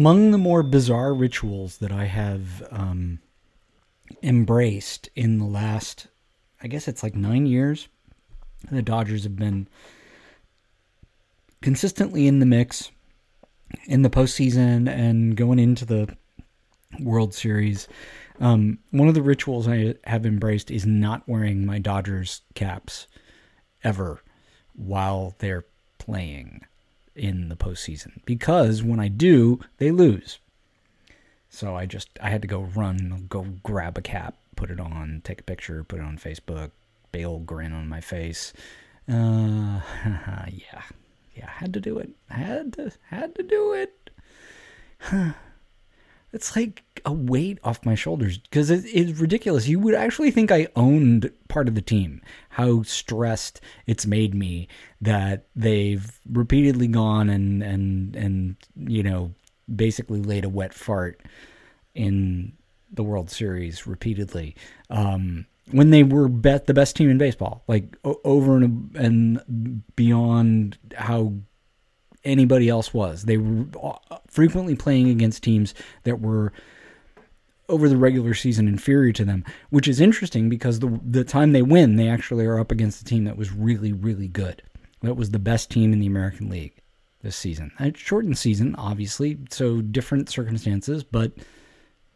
among the more bizarre rituals that I have um, embraced in the last, I guess it's like nine years, the Dodgers have been consistently in the mix in the postseason and going into the World Series. Um, one of the rituals I have embraced is not wearing my Dodgers caps ever while they're playing in the postseason because when I do, they lose. So I just I had to go run, go grab a cap, put it on, take a picture, put it on Facebook, big old grin on my face. Uh, yeah, yeah, had to do it. Had to, had to do it. it's like a weight off my shoulders because it, it's ridiculous. You would actually think I owned part of the team. How stressed it's made me that they've repeatedly gone and and and you know basically laid a wet fart in the World Series repeatedly. Um, when they were bet the best team in baseball, like o- over and and beyond how anybody else was. They were uh, frequently playing against teams that were over the regular season inferior to them, which is interesting because the the time they win, they actually are up against a team that was really really good. That was the best team in the American League this season. A shortened season, obviously, so different circumstances, but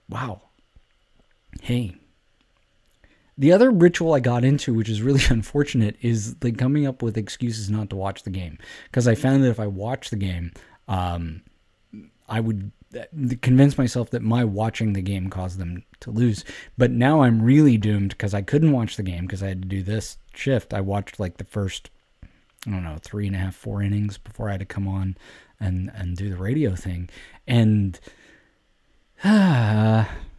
wow. Hey, the other ritual I got into, which is really unfortunate, is like coming up with excuses not to watch the game. Because I found that if I watched the game, um, I would uh, convince myself that my watching the game caused them to lose. But now I'm really doomed because I couldn't watch the game because I had to do this shift. I watched like the first, I don't know, three and a half, four innings before I had to come on and and do the radio thing. And ah.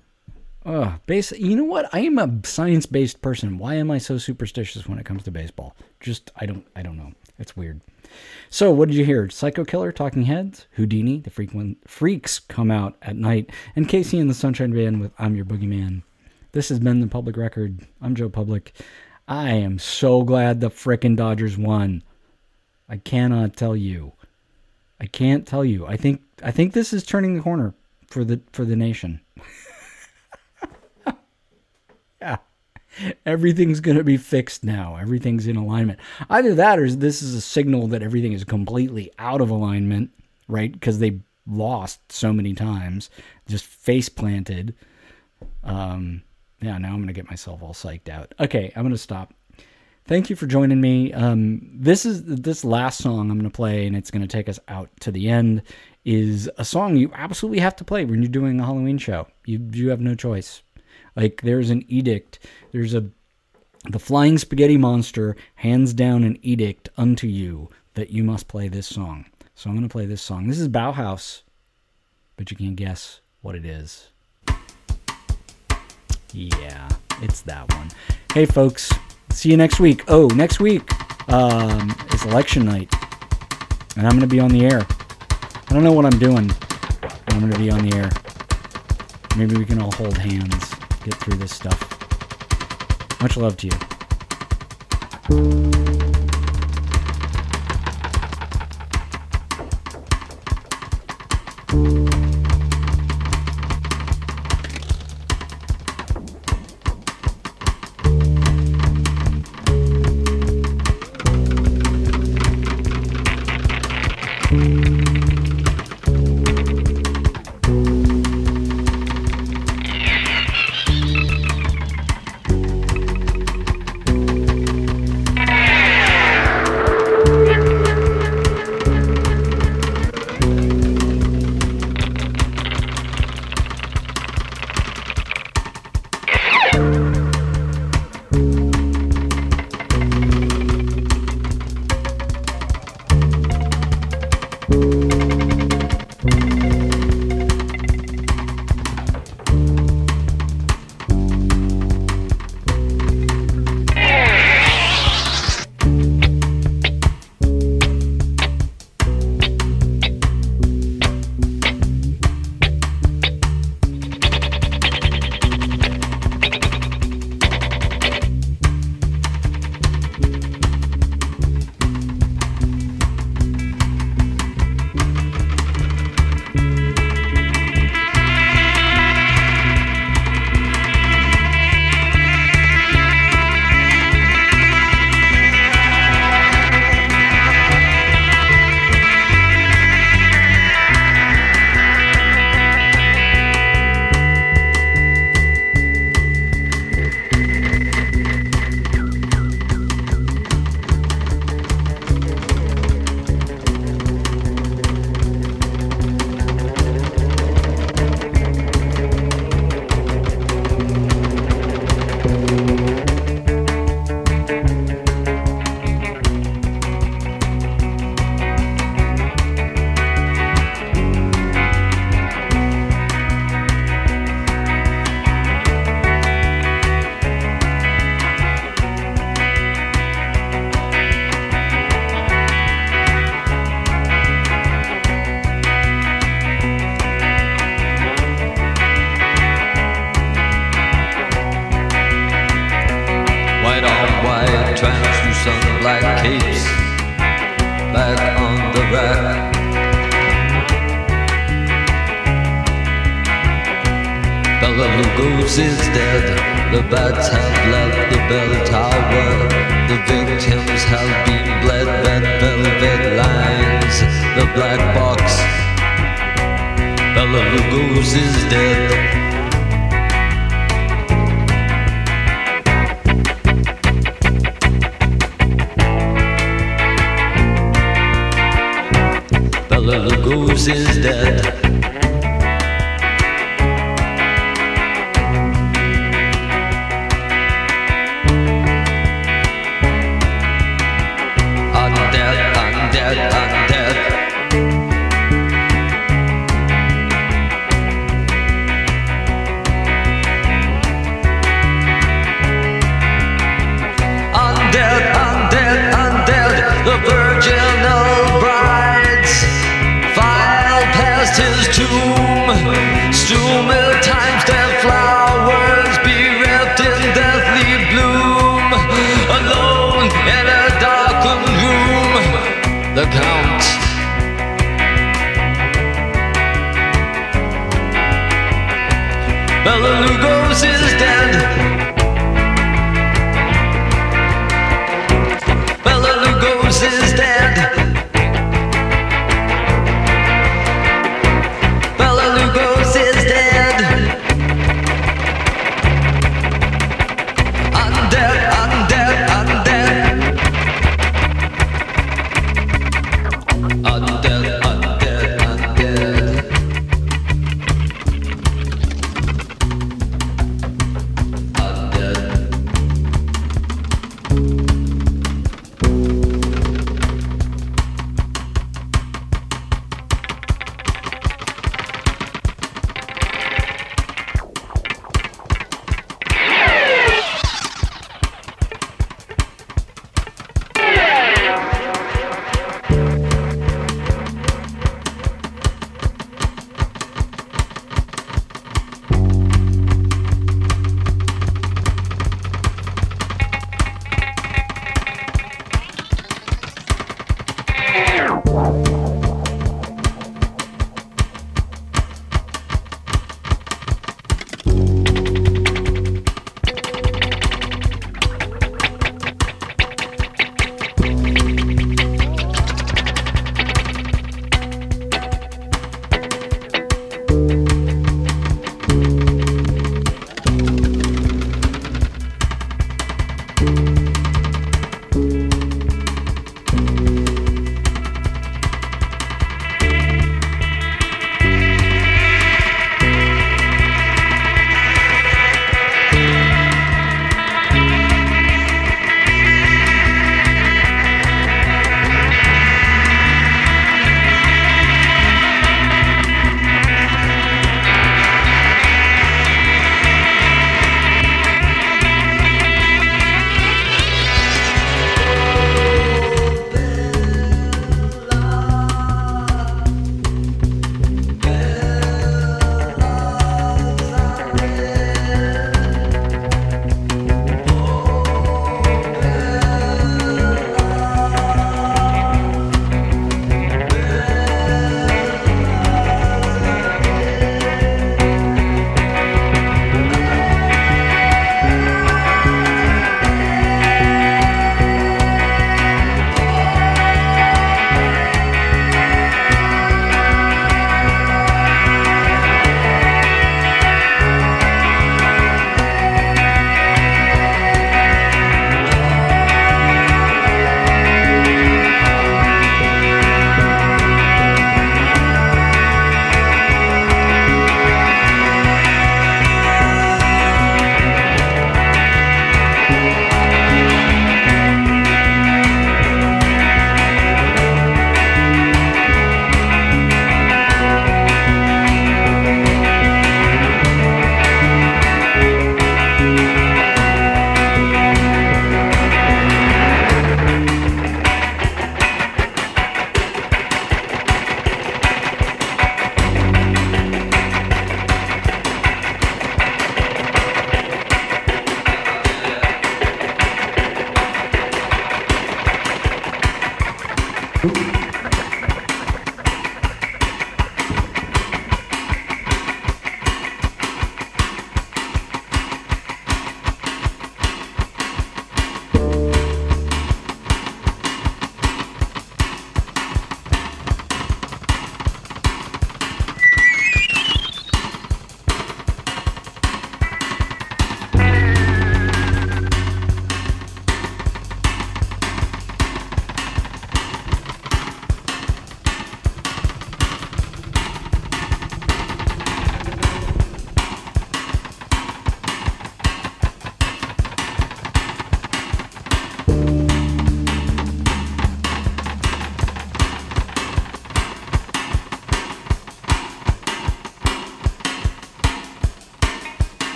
Oh, base. You know what? I am a science-based person. Why am I so superstitious when it comes to baseball? Just I don't. I don't know. It's weird. So, what did you hear? Psycho Killer, Talking Heads, Whodini, The Frequent Freaks come out at night, and KC and the Sunshine Band with I'm Your Boogeyman. This has been the Public Record. I'm Joe Public. I am so glad the frickin' Dodgers won. I cannot tell you. I can't tell you. I think I think this is turning the corner for the for the nation. yeah. Everything's going to be fixed now. Everything's in alignment. Either that or this is a signal that everything is completely out of alignment, right? Because they lost so many times, just face planted. Um, yeah, now I'm going to get myself all psyched out. Okay, I'm going to stop. Thank you for joining me. Um, this is this last song I'm going to play, and it's going to take us out to the end. Is a song you absolutely have to play when you're doing a Halloween show. You you have no choice. Like there's an edict. There's a the flying spaghetti monster hands down an edict unto you that you must play this song. So I'm going to play this song. This is Bauhaus, but you can't guess what it is. Yeah, it's that one. Hey, folks, see you next week. Oh, next week um, is election night, and I'm going to be on the air. I don't know what I'm doing, but I'm going to be on the air. Maybe we can all hold hands, get through this stuff. Much love to you.